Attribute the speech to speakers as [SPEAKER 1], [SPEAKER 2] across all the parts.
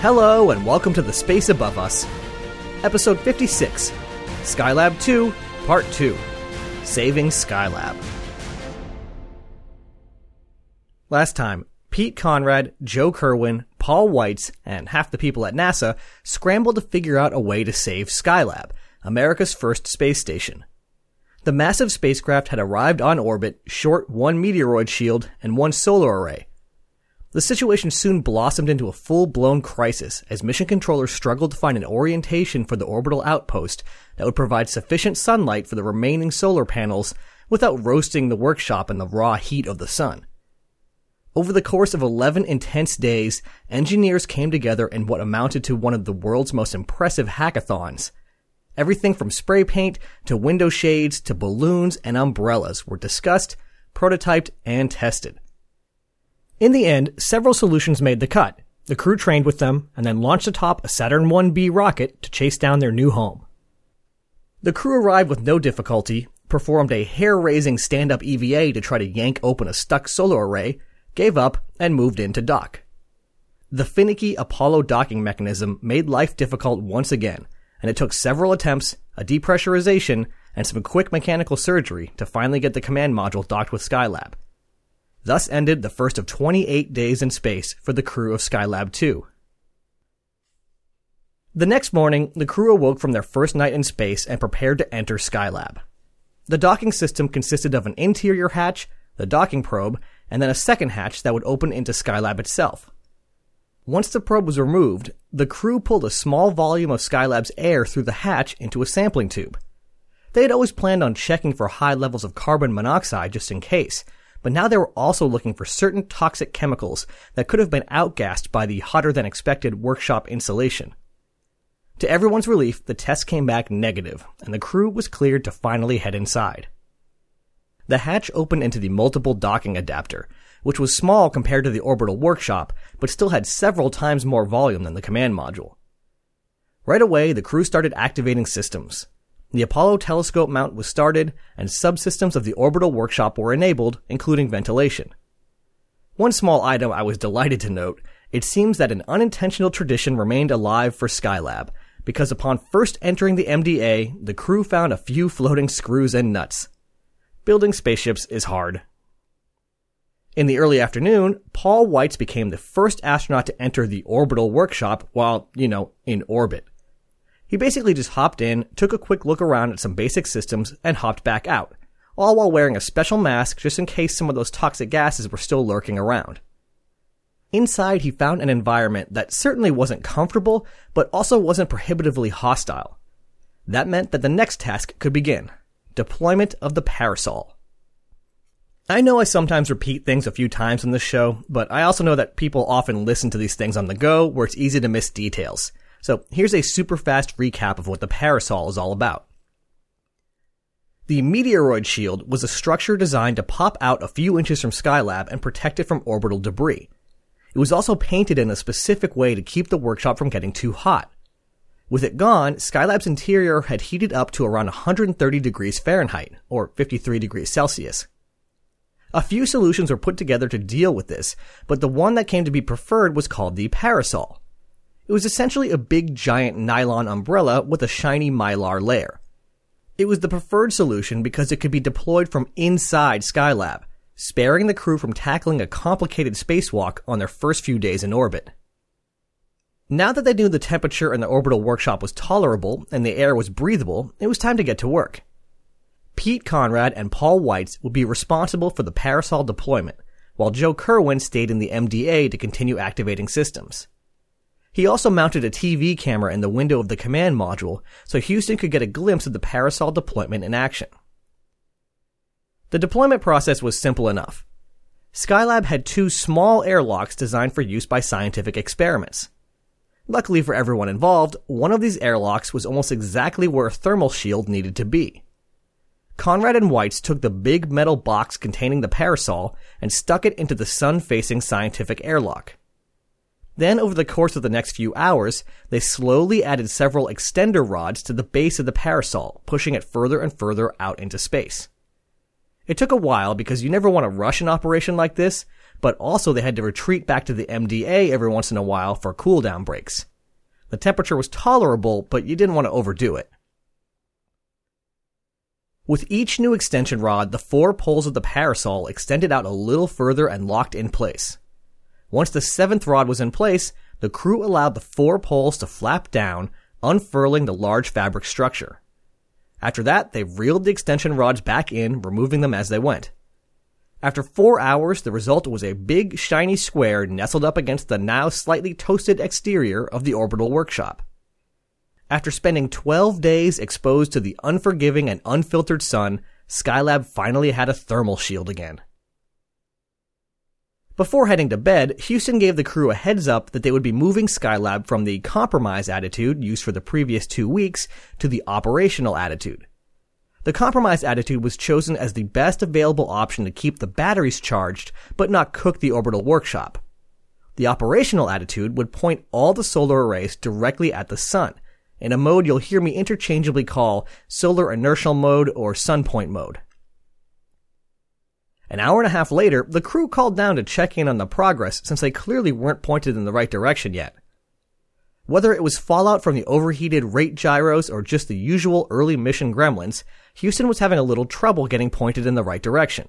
[SPEAKER 1] Hello, and welcome to The Space Above Us, Episode 56 Skylab 2, Part 2 Saving Skylab. Last time, Pete Conrad, Joe Kerwin, Paul Weitz, and half the people at NASA scrambled to figure out a way to save Skylab, America's first space station. The massive spacecraft had arrived on orbit, short one meteoroid shield and one solar array, the situation soon blossomed into a full blown crisis as mission controllers struggled to find an orientation for the orbital outpost that would provide sufficient sunlight for the remaining solar panels without roasting the workshop in the raw heat of the sun. Over the course of 11 intense days, engineers came together in what amounted to one of the world's most impressive hackathons. Everything from spray paint to window shades to balloons and umbrellas were discussed, prototyped, and tested. In the end, several solutions made the cut. The crew trained with them and then launched atop a Saturn 1B rocket to chase down their new home. The crew arrived with no difficulty, performed a hair raising stand up EVA to try to yank open a stuck solar array, gave up, and moved in to dock. The finicky Apollo docking mechanism made life difficult once again, and it took several attempts, a depressurization, and some quick mechanical surgery to finally get the command module docked with Skylab. Thus ended the first of 28 days in space for the crew of Skylab 2. The next morning, the crew awoke from their first night in space and prepared to enter Skylab. The docking system consisted of an interior hatch, the docking probe, and then a second hatch that would open into Skylab itself. Once the probe was removed, the crew pulled a small volume of Skylab's air through the hatch into a sampling tube. They had always planned on checking for high levels of carbon monoxide just in case, but now they were also looking for certain toxic chemicals that could have been outgassed by the hotter than expected workshop insulation. To everyone's relief, the test came back negative, and the crew was cleared to finally head inside. The hatch opened into the multiple docking adapter, which was small compared to the orbital workshop, but still had several times more volume than the command module. Right away, the crew started activating systems. The Apollo telescope mount was started, and subsystems of the orbital workshop were enabled, including ventilation. One small item I was delighted to note it seems that an unintentional tradition remained alive for Skylab, because upon first entering the MDA, the crew found a few floating screws and nuts. Building spaceships is hard. In the early afternoon, Paul Weitz became the first astronaut to enter the orbital workshop while, you know, in orbit. He basically just hopped in, took a quick look around at some basic systems, and hopped back out, all while wearing a special mask just in case some of those toxic gases were still lurking around. Inside, he found an environment that certainly wasn't comfortable, but also wasn't prohibitively hostile. That meant that the next task could begin deployment of the parasol. I know I sometimes repeat things a few times in this show, but I also know that people often listen to these things on the go where it's easy to miss details. So here's a super fast recap of what the parasol is all about. The meteoroid shield was a structure designed to pop out a few inches from Skylab and protect it from orbital debris. It was also painted in a specific way to keep the workshop from getting too hot. With it gone, Skylab's interior had heated up to around 130 degrees Fahrenheit, or 53 degrees Celsius. A few solutions were put together to deal with this, but the one that came to be preferred was called the parasol. It was essentially a big giant nylon umbrella with a shiny mylar layer. It was the preferred solution because it could be deployed from inside Skylab, sparing the crew from tackling a complicated spacewalk on their first few days in orbit. Now that they knew the temperature in the orbital workshop was tolerable and the air was breathable, it was time to get to work. Pete Conrad and Paul Weitz would be responsible for the parasol deployment, while Joe Kerwin stayed in the MDA to continue activating systems. He also mounted a TV camera in the window of the command module so Houston could get a glimpse of the Parasol deployment in action. The deployment process was simple enough. Skylab had two small airlocks designed for use by scientific experiments. Luckily for everyone involved, one of these airlocks was almost exactly where a thermal shield needed to be. Conrad and Weitz took the big metal box containing the parasol and stuck it into the sun facing scientific airlock. Then, over the course of the next few hours, they slowly added several extender rods to the base of the parasol, pushing it further and further out into space. It took a while because you never want to rush an operation like this, but also they had to retreat back to the MDA every once in a while for cooldown breaks. The temperature was tolerable, but you didn't want to overdo it. With each new extension rod, the four poles of the parasol extended out a little further and locked in place. Once the seventh rod was in place, the crew allowed the four poles to flap down, unfurling the large fabric structure. After that, they reeled the extension rods back in, removing them as they went. After four hours, the result was a big, shiny square nestled up against the now slightly toasted exterior of the orbital workshop. After spending 12 days exposed to the unforgiving and unfiltered sun, Skylab finally had a thermal shield again. Before heading to bed, Houston gave the crew a heads up that they would be moving Skylab from the compromise attitude used for the previous two weeks to the operational attitude. The compromise attitude was chosen as the best available option to keep the batteries charged, but not cook the orbital workshop. The operational attitude would point all the solar arrays directly at the sun, in a mode you'll hear me interchangeably call solar inertial mode or sunpoint mode. An hour and a half later, the crew called down to check in on the progress since they clearly weren't pointed in the right direction yet. Whether it was fallout from the overheated rate gyros or just the usual early mission gremlins, Houston was having a little trouble getting pointed in the right direction.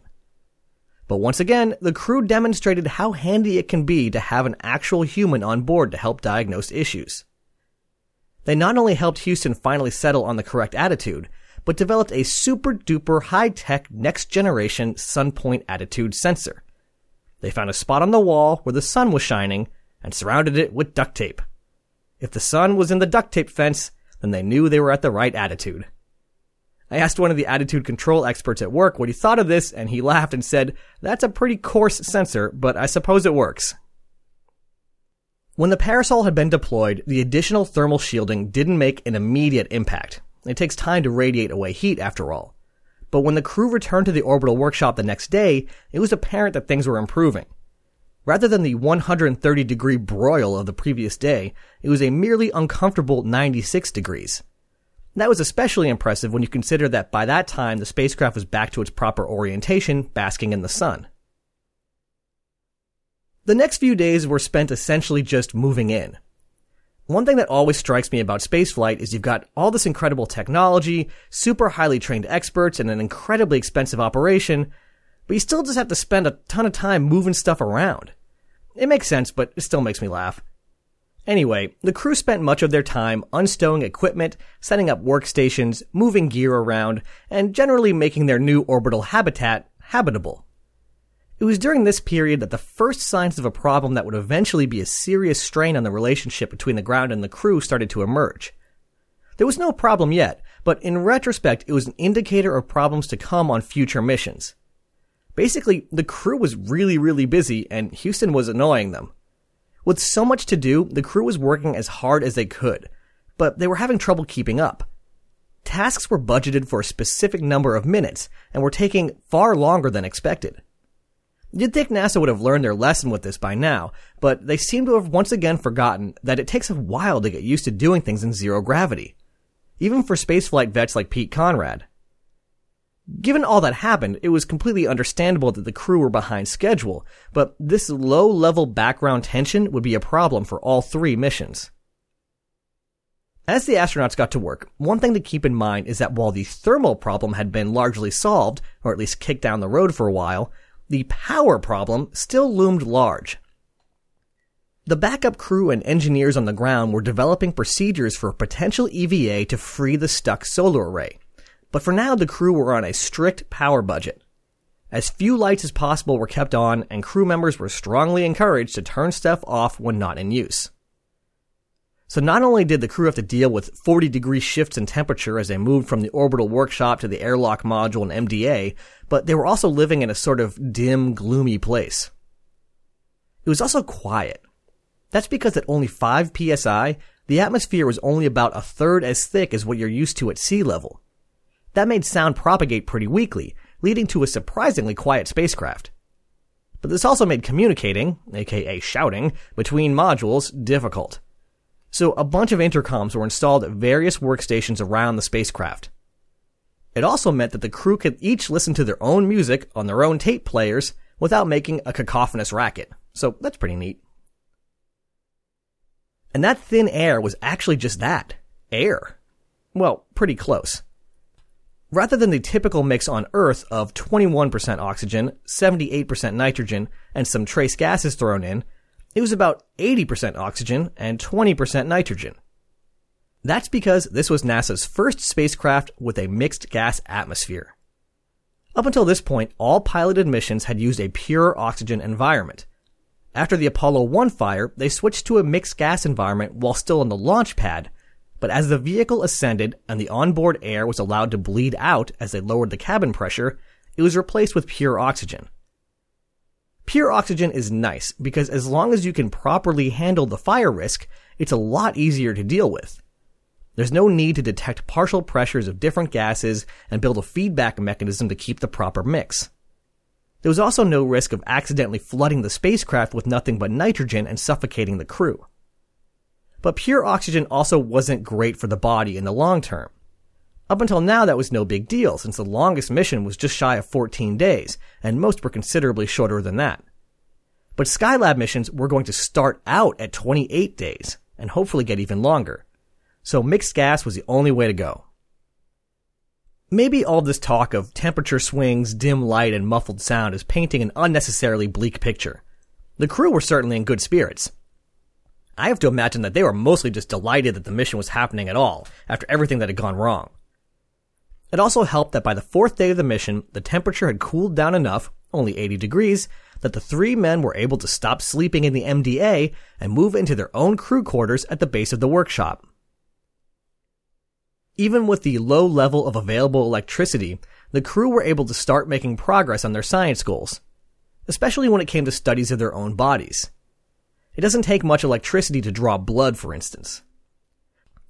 [SPEAKER 1] But once again, the crew demonstrated how handy it can be to have an actual human on board to help diagnose issues. They not only helped Houston finally settle on the correct attitude, but developed a super duper high tech next generation sunpoint attitude sensor. They found a spot on the wall where the sun was shining and surrounded it with duct tape. If the sun was in the duct tape fence, then they knew they were at the right attitude. I asked one of the attitude control experts at work what he thought of this, and he laughed and said, That's a pretty coarse sensor, but I suppose it works. When the parasol had been deployed, the additional thermal shielding didn't make an immediate impact. It takes time to radiate away heat, after all. But when the crew returned to the orbital workshop the next day, it was apparent that things were improving. Rather than the 130 degree broil of the previous day, it was a merely uncomfortable 96 degrees. That was especially impressive when you consider that by that time the spacecraft was back to its proper orientation, basking in the sun. The next few days were spent essentially just moving in. One thing that always strikes me about spaceflight is you've got all this incredible technology, super highly trained experts, and an incredibly expensive operation, but you still just have to spend a ton of time moving stuff around. It makes sense, but it still makes me laugh. Anyway, the crew spent much of their time unstowing equipment, setting up workstations, moving gear around, and generally making their new orbital habitat habitable. It was during this period that the first signs of a problem that would eventually be a serious strain on the relationship between the ground and the crew started to emerge. There was no problem yet, but in retrospect, it was an indicator of problems to come on future missions. Basically, the crew was really, really busy and Houston was annoying them. With so much to do, the crew was working as hard as they could, but they were having trouble keeping up. Tasks were budgeted for a specific number of minutes and were taking far longer than expected. You'd think NASA would have learned their lesson with this by now, but they seem to have once again forgotten that it takes a while to get used to doing things in zero gravity. Even for spaceflight vets like Pete Conrad. Given all that happened, it was completely understandable that the crew were behind schedule, but this low level background tension would be a problem for all three missions. As the astronauts got to work, one thing to keep in mind is that while the thermal problem had been largely solved, or at least kicked down the road for a while, the power problem still loomed large. The backup crew and engineers on the ground were developing procedures for a potential EVA to free the stuck solar array. But for now, the crew were on a strict power budget. As few lights as possible were kept on, and crew members were strongly encouraged to turn stuff off when not in use. So not only did the crew have to deal with 40 degree shifts in temperature as they moved from the orbital workshop to the airlock module and MDA, but they were also living in a sort of dim, gloomy place. It was also quiet. That's because at only 5 psi, the atmosphere was only about a third as thick as what you're used to at sea level. That made sound propagate pretty weakly, leading to a surprisingly quiet spacecraft. But this also made communicating, aka shouting, between modules difficult. So a bunch of intercoms were installed at various workstations around the spacecraft. It also meant that the crew could each listen to their own music on their own tape players without making a cacophonous racket. So that's pretty neat. And that thin air was actually just that air. Well, pretty close. Rather than the typical mix on Earth of 21% oxygen, 78% nitrogen, and some trace gases thrown in, it was about 80% oxygen and 20% nitrogen. That's because this was NASA's first spacecraft with a mixed gas atmosphere. Up until this point, all piloted missions had used a pure oxygen environment. After the Apollo 1 fire, they switched to a mixed gas environment while still on the launch pad, but as the vehicle ascended and the onboard air was allowed to bleed out as they lowered the cabin pressure, it was replaced with pure oxygen. Pure oxygen is nice because as long as you can properly handle the fire risk, it's a lot easier to deal with. There's no need to detect partial pressures of different gases and build a feedback mechanism to keep the proper mix. There was also no risk of accidentally flooding the spacecraft with nothing but nitrogen and suffocating the crew. But pure oxygen also wasn't great for the body in the long term. Up until now, that was no big deal, since the longest mission was just shy of 14 days, and most were considerably shorter than that. But Skylab missions were going to start out at 28 days, and hopefully get even longer. So mixed gas was the only way to go. Maybe all this talk of temperature swings, dim light, and muffled sound is painting an unnecessarily bleak picture. The crew were certainly in good spirits. I have to imagine that they were mostly just delighted that the mission was happening at all, after everything that had gone wrong. It also helped that by the fourth day of the mission, the temperature had cooled down enough, only 80 degrees, that the three men were able to stop sleeping in the MDA and move into their own crew quarters at the base of the workshop. Even with the low level of available electricity, the crew were able to start making progress on their science goals, especially when it came to studies of their own bodies. It doesn't take much electricity to draw blood, for instance.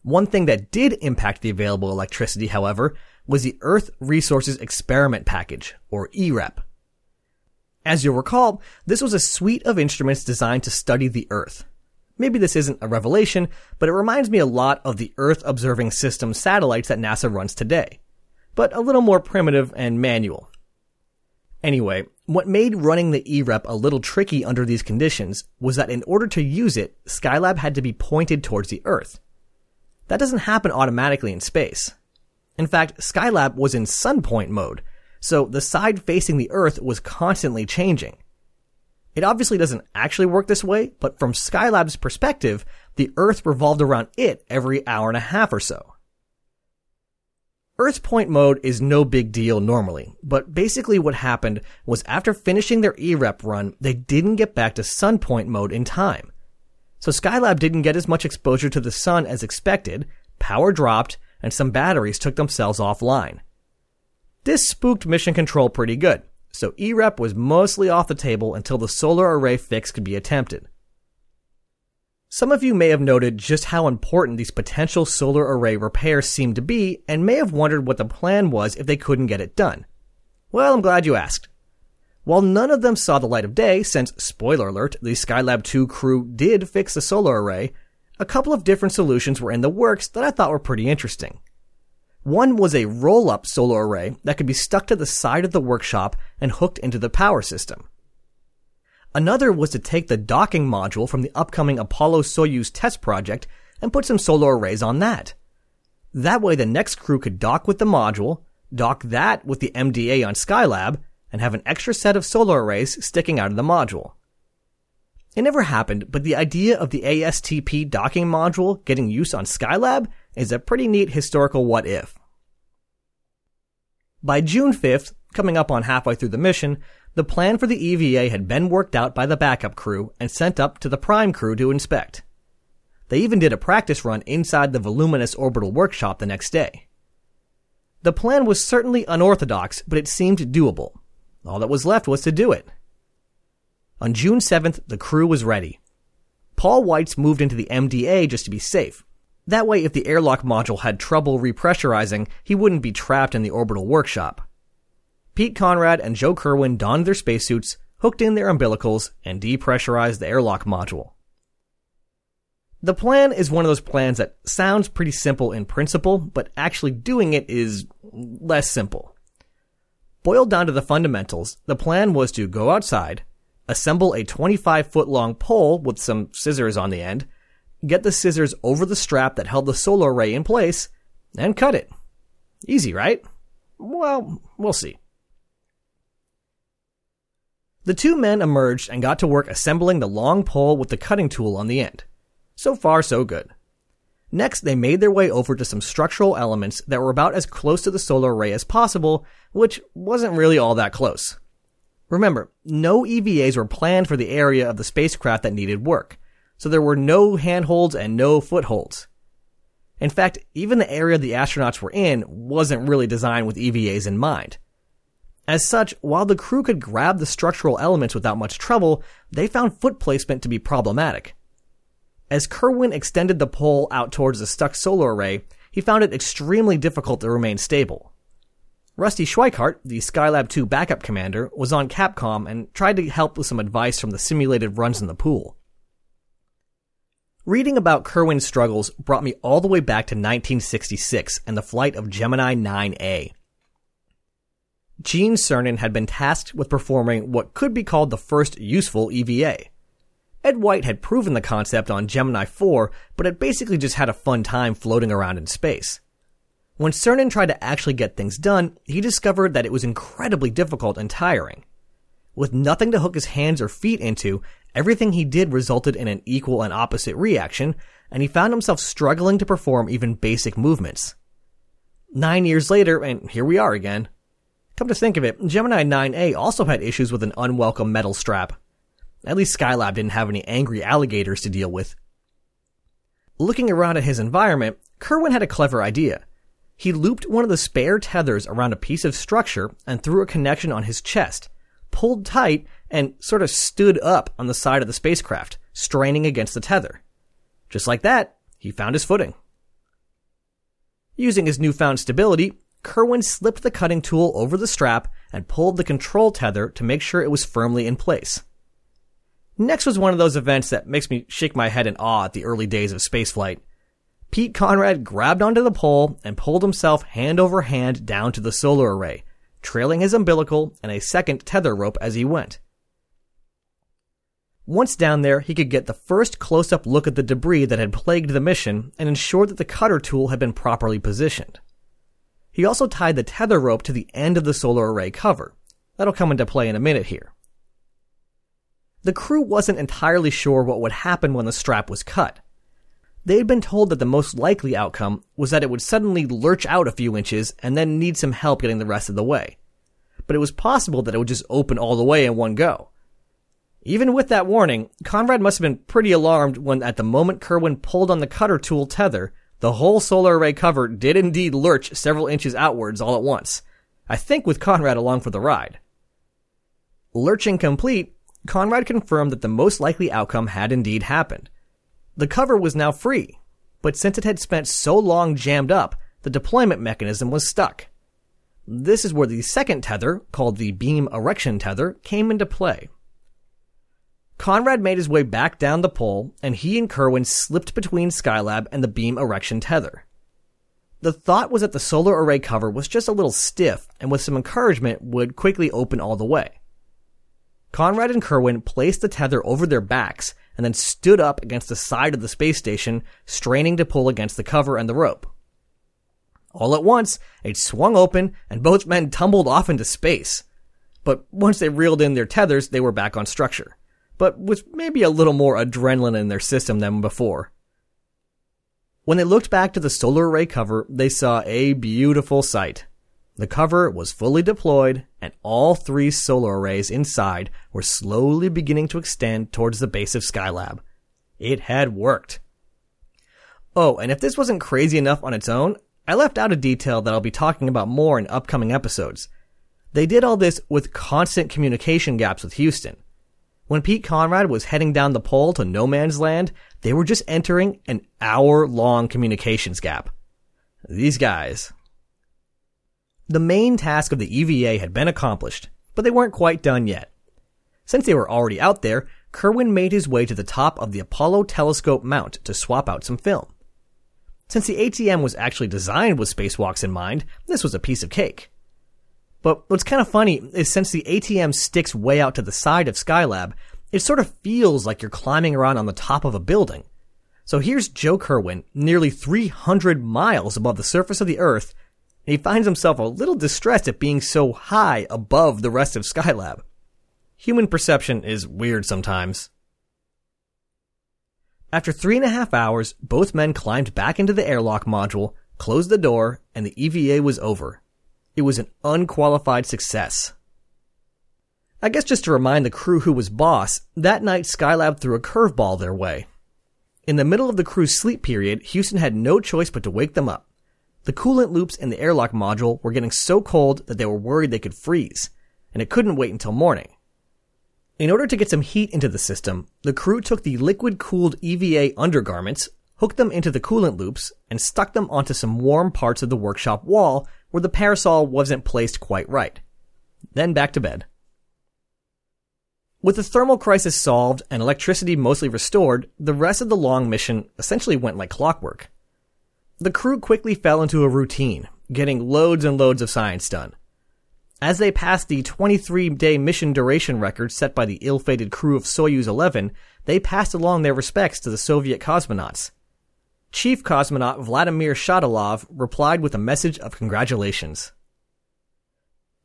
[SPEAKER 1] One thing that did impact the available electricity, however, was the Earth Resources Experiment Package, or EREP. As you'll recall, this was a suite of instruments designed to study the Earth. Maybe this isn't a revelation, but it reminds me a lot of the Earth Observing System satellites that NASA runs today, but a little more primitive and manual. Anyway, what made running the EREP a little tricky under these conditions was that in order to use it, Skylab had to be pointed towards the Earth. That doesn't happen automatically in space. In fact, Skylab was in sunpoint mode, so the side facing the Earth was constantly changing. It obviously doesn't actually work this way, but from Skylab's perspective, the Earth revolved around it every hour and a half or so. Earth point mode is no big deal normally, but basically what happened was after finishing their EREP run, they didn't get back to sun point mode in time. So Skylab didn't get as much exposure to the sun as expected, power dropped, and some batteries took themselves offline. This spooked mission control pretty good so EREP was mostly off the table until the solar array fix could be attempted. Some of you may have noted just how important these potential solar array repairs seemed to be and may have wondered what the plan was if they couldn't get it done. Well, I'm glad you asked. While none of them saw the light of day, since, spoiler alert, the Skylab 2 crew did fix the solar array, a couple of different solutions were in the works that I thought were pretty interesting. One was a roll up solar array that could be stuck to the side of the workshop and hooked into the power system. Another was to take the docking module from the upcoming Apollo Soyuz test project and put some solar arrays on that. That way the next crew could dock with the module, dock that with the MDA on Skylab, and have an extra set of solar arrays sticking out of the module. It never happened, but the idea of the ASTP docking module getting use on Skylab is a pretty neat historical what if. By June 5th, coming up on halfway through the mission, the plan for the EVA had been worked out by the backup crew and sent up to the prime crew to inspect. They even did a practice run inside the voluminous orbital workshop the next day. The plan was certainly unorthodox, but it seemed doable. All that was left was to do it. On June 7th, the crew was ready. Paul Weitz moved into the MDA just to be safe, that way, if the airlock module had trouble repressurizing, he wouldn't be trapped in the orbital workshop. Pete Conrad and Joe Kerwin donned their spacesuits, hooked in their umbilicals, and depressurized the airlock module. The plan is one of those plans that sounds pretty simple in principle, but actually doing it is less simple. Boiled down to the fundamentals, the plan was to go outside, assemble a 25 foot long pole with some scissors on the end, get the scissors over the strap that held the solar array in place, and cut it. Easy, right? Well, we'll see. The two men emerged and got to work assembling the long pole with the cutting tool on the end. So far, so good. Next, they made their way over to some structural elements that were about as close to the solar array as possible, which wasn't really all that close. Remember, no EVAs were planned for the area of the spacecraft that needed work, so there were no handholds and no footholds. In fact, even the area the astronauts were in wasn't really designed with EVAs in mind. As such, while the crew could grab the structural elements without much trouble, they found foot placement to be problematic. As Kerwin extended the pole out towards the stuck solar array, he found it extremely difficult to remain stable. Rusty Schweickart, the Skylab 2 backup commander, was on Capcom and tried to help with some advice from the simulated runs in the pool. Reading about Kerwin's struggles brought me all the way back to 1966 and the flight of Gemini 9A. Gene Cernan had been tasked with performing what could be called the first useful EVA. Ed White had proven the concept on Gemini 4, but had basically just had a fun time floating around in space. When Cernan tried to actually get things done, he discovered that it was incredibly difficult and tiring. With nothing to hook his hands or feet into, everything he did resulted in an equal and opposite reaction, and he found himself struggling to perform even basic movements. Nine years later, and here we are again. Come to think of it, Gemini 9A also had issues with an unwelcome metal strap. At least Skylab didn't have any angry alligators to deal with. Looking around at his environment, Kerwin had a clever idea. He looped one of the spare tethers around a piece of structure and threw a connection on his chest, pulled tight, and sort of stood up on the side of the spacecraft, straining against the tether. Just like that, he found his footing. Using his newfound stability, Kerwin slipped the cutting tool over the strap and pulled the control tether to make sure it was firmly in place. Next was one of those events that makes me shake my head in awe at the early days of spaceflight. Pete Conrad grabbed onto the pole and pulled himself hand over hand down to the solar array, trailing his umbilical and a second tether rope as he went. Once down there, he could get the first close up look at the debris that had plagued the mission and ensure that the cutter tool had been properly positioned. He also tied the tether rope to the end of the solar array cover. That'll come into play in a minute here. The crew wasn't entirely sure what would happen when the strap was cut. They had been told that the most likely outcome was that it would suddenly lurch out a few inches and then need some help getting the rest of the way. But it was possible that it would just open all the way in one go. Even with that warning, Conrad must have been pretty alarmed when at the moment Kerwin pulled on the cutter tool tether, the whole solar array cover did indeed lurch several inches outwards all at once. I think with Conrad along for the ride. Lurching complete, Conrad confirmed that the most likely outcome had indeed happened. The cover was now free, but since it had spent so long jammed up, the deployment mechanism was stuck. This is where the second tether, called the beam erection tether, came into play. Conrad made his way back down the pole, and he and Kerwin slipped between Skylab and the beam erection tether. The thought was that the solar array cover was just a little stiff, and with some encouragement would quickly open all the way. Conrad and Kerwin placed the tether over their backs and then stood up against the side of the space station, straining to pull against the cover and the rope. All at once, it swung open and both men tumbled off into space. But once they reeled in their tethers, they were back on structure. But with maybe a little more adrenaline in their system than before. When they looked back to the solar array cover, they saw a beautiful sight. The cover was fully deployed, and all three solar arrays inside were slowly beginning to extend towards the base of Skylab. It had worked. Oh, and if this wasn't crazy enough on its own, I left out a detail that I'll be talking about more in upcoming episodes. They did all this with constant communication gaps with Houston. When Pete Conrad was heading down the pole to no man's land, they were just entering an hour long communications gap. These guys, the main task of the EVA had been accomplished, but they weren't quite done yet. Since they were already out there, Kerwin made his way to the top of the Apollo telescope mount to swap out some film. Since the ATM was actually designed with spacewalks in mind, this was a piece of cake. But what's kind of funny is since the ATM sticks way out to the side of Skylab, it sort of feels like you're climbing around on the top of a building. So here's Joe Kerwin, nearly 300 miles above the surface of the Earth, and he finds himself a little distressed at being so high above the rest of Skylab. Human perception is weird sometimes. After three and a half hours, both men climbed back into the airlock module, closed the door, and the EVA was over. It was an unqualified success. I guess just to remind the crew who was boss, that night Skylab threw a curveball their way. In the middle of the crew's sleep period, Houston had no choice but to wake them up. The coolant loops in the airlock module were getting so cold that they were worried they could freeze, and it couldn't wait until morning. In order to get some heat into the system, the crew took the liquid cooled EVA undergarments, hooked them into the coolant loops, and stuck them onto some warm parts of the workshop wall where the parasol wasn't placed quite right. Then back to bed. With the thermal crisis solved and electricity mostly restored, the rest of the long mission essentially went like clockwork. The crew quickly fell into a routine, getting loads and loads of science done. As they passed the 23 day mission duration record set by the ill fated crew of Soyuz 11, they passed along their respects to the Soviet cosmonauts. Chief cosmonaut Vladimir Shatalov replied with a message of congratulations.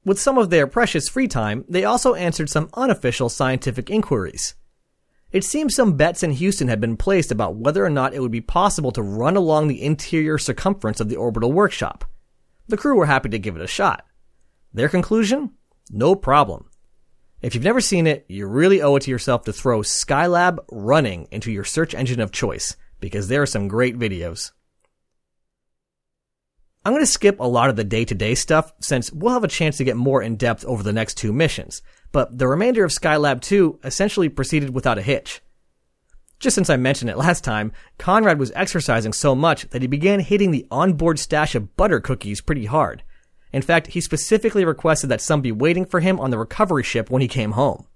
[SPEAKER 1] With some of their precious free time, they also answered some unofficial scientific inquiries. It seems some bets in Houston had been placed about whether or not it would be possible to run along the interior circumference of the orbital workshop. The crew were happy to give it a shot. Their conclusion? No problem. If you've never seen it, you really owe it to yourself to throw Skylab running into your search engine of choice, because there are some great videos. I'm going to skip a lot of the day to day stuff since we'll have a chance to get more in depth over the next two missions, but the remainder of Skylab 2 essentially proceeded without a hitch. Just since I mentioned it last time, Conrad was exercising so much that he began hitting the onboard stash of butter cookies pretty hard, in fact, he specifically requested that some be waiting for him on the recovery ship when he came home.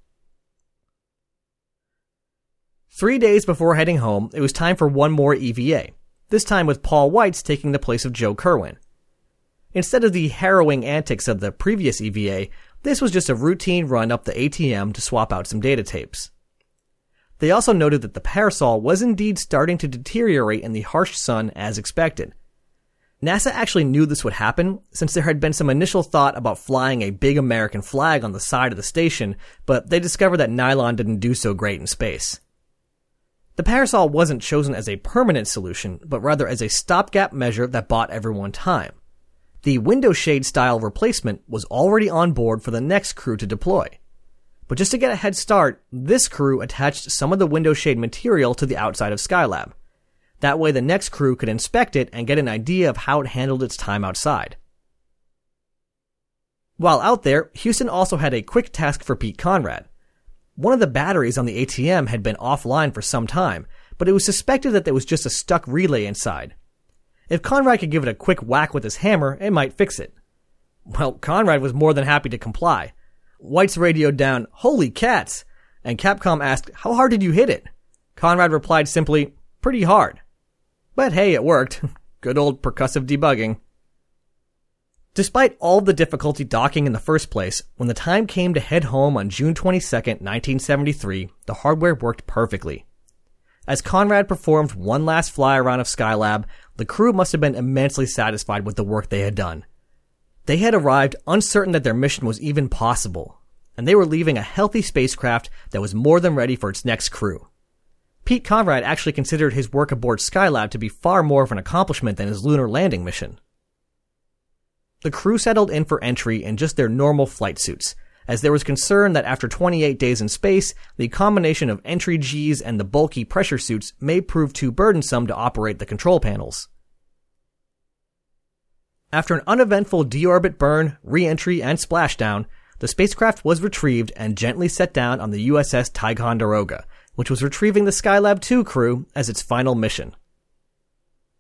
[SPEAKER 1] Three days before heading home, it was time for one more EVA, this time with Paul Weitz taking the place of Joe Kerwin. Instead of the harrowing antics of the previous EVA, this was just a routine run up the ATM to swap out some data tapes. They also noted that the parasol was indeed starting to deteriorate in the harsh sun as expected, NASA actually knew this would happen since there had been some initial thought about flying a big American flag on the side of the station, but they discovered that nylon didn't do so great in space. The parasol wasn't chosen as a permanent solution, but rather as a stopgap measure that bought everyone time. The window shade style replacement was already on board for the next crew to deploy. But just to get a head start, this crew attached some of the window shade material to the outside of Skylab. That way the next crew could inspect it and get an idea of how it handled its time outside. While out there, Houston also had a quick task for Pete Conrad. One of the batteries on the ATM had been offline for some time, but it was suspected that there was just a stuck relay inside. If Conrad could give it a quick whack with his hammer, it might fix it. Well, Conrad was more than happy to comply. Weitz radioed down, Holy cats! And Capcom asked, How hard did you hit it? Conrad replied simply, Pretty hard. But hey, it worked. Good old percussive debugging. Despite all the difficulty docking in the first place, when the time came to head home on June 22, 1973, the hardware worked perfectly. As Conrad performed one last fly around of Skylab, the crew must have been immensely satisfied with the work they had done. They had arrived uncertain that their mission was even possible, and they were leaving a healthy spacecraft that was more than ready for its next crew. Pete Conrad actually considered his work aboard Skylab to be far more of an accomplishment than his lunar landing mission. The crew settled in for entry in just their normal flight suits, as there was concern that after 28 days in space, the combination of entry Gs and the bulky pressure suits may prove too burdensome to operate the control panels. After an uneventful deorbit burn, re-entry, and splashdown, the spacecraft was retrieved and gently set down on the USS Ticonderoga, which was retrieving the Skylab 2 crew as its final mission.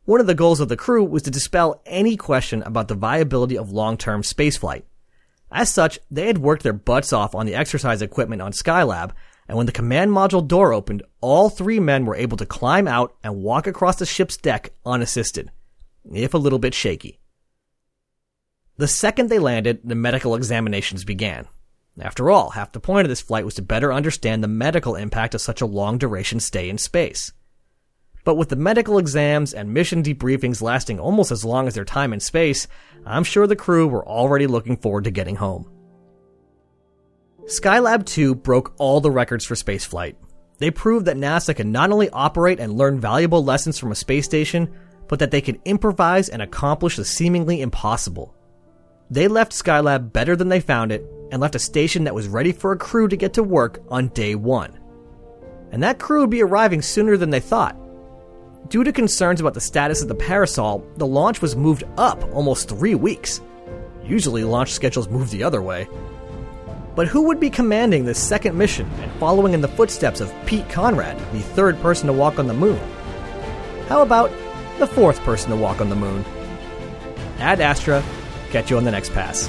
[SPEAKER 1] One of the goals of the crew was to dispel any question about the viability of long-term spaceflight. As such, they had worked their butts off on the exercise equipment on Skylab, and when the command module door opened, all three men were able to climb out and walk across the ship's deck unassisted, if a little bit shaky. The second they landed, the medical examinations began. After all, half the point of this flight was to better understand the medical impact of such a long duration stay in space. But with the medical exams and mission debriefings lasting almost as long as their time in space, I'm sure the crew were already looking forward to getting home. Skylab 2 broke all the records for spaceflight. They proved that NASA can not only operate and learn valuable lessons from a space station, but that they can improvise and accomplish the seemingly impossible. They left Skylab better than they found it and left a station that was ready for a crew to get to work on day one. And that crew would be arriving sooner than they thought. Due to concerns about the status of the Parasol, the launch was moved up almost three weeks. Usually, launch schedules move the other way. But who would be commanding this second mission and following in the footsteps of Pete Conrad, the third person to walk on the moon? How about the fourth person to walk on the moon? Ad Astra, catch you on the next pass.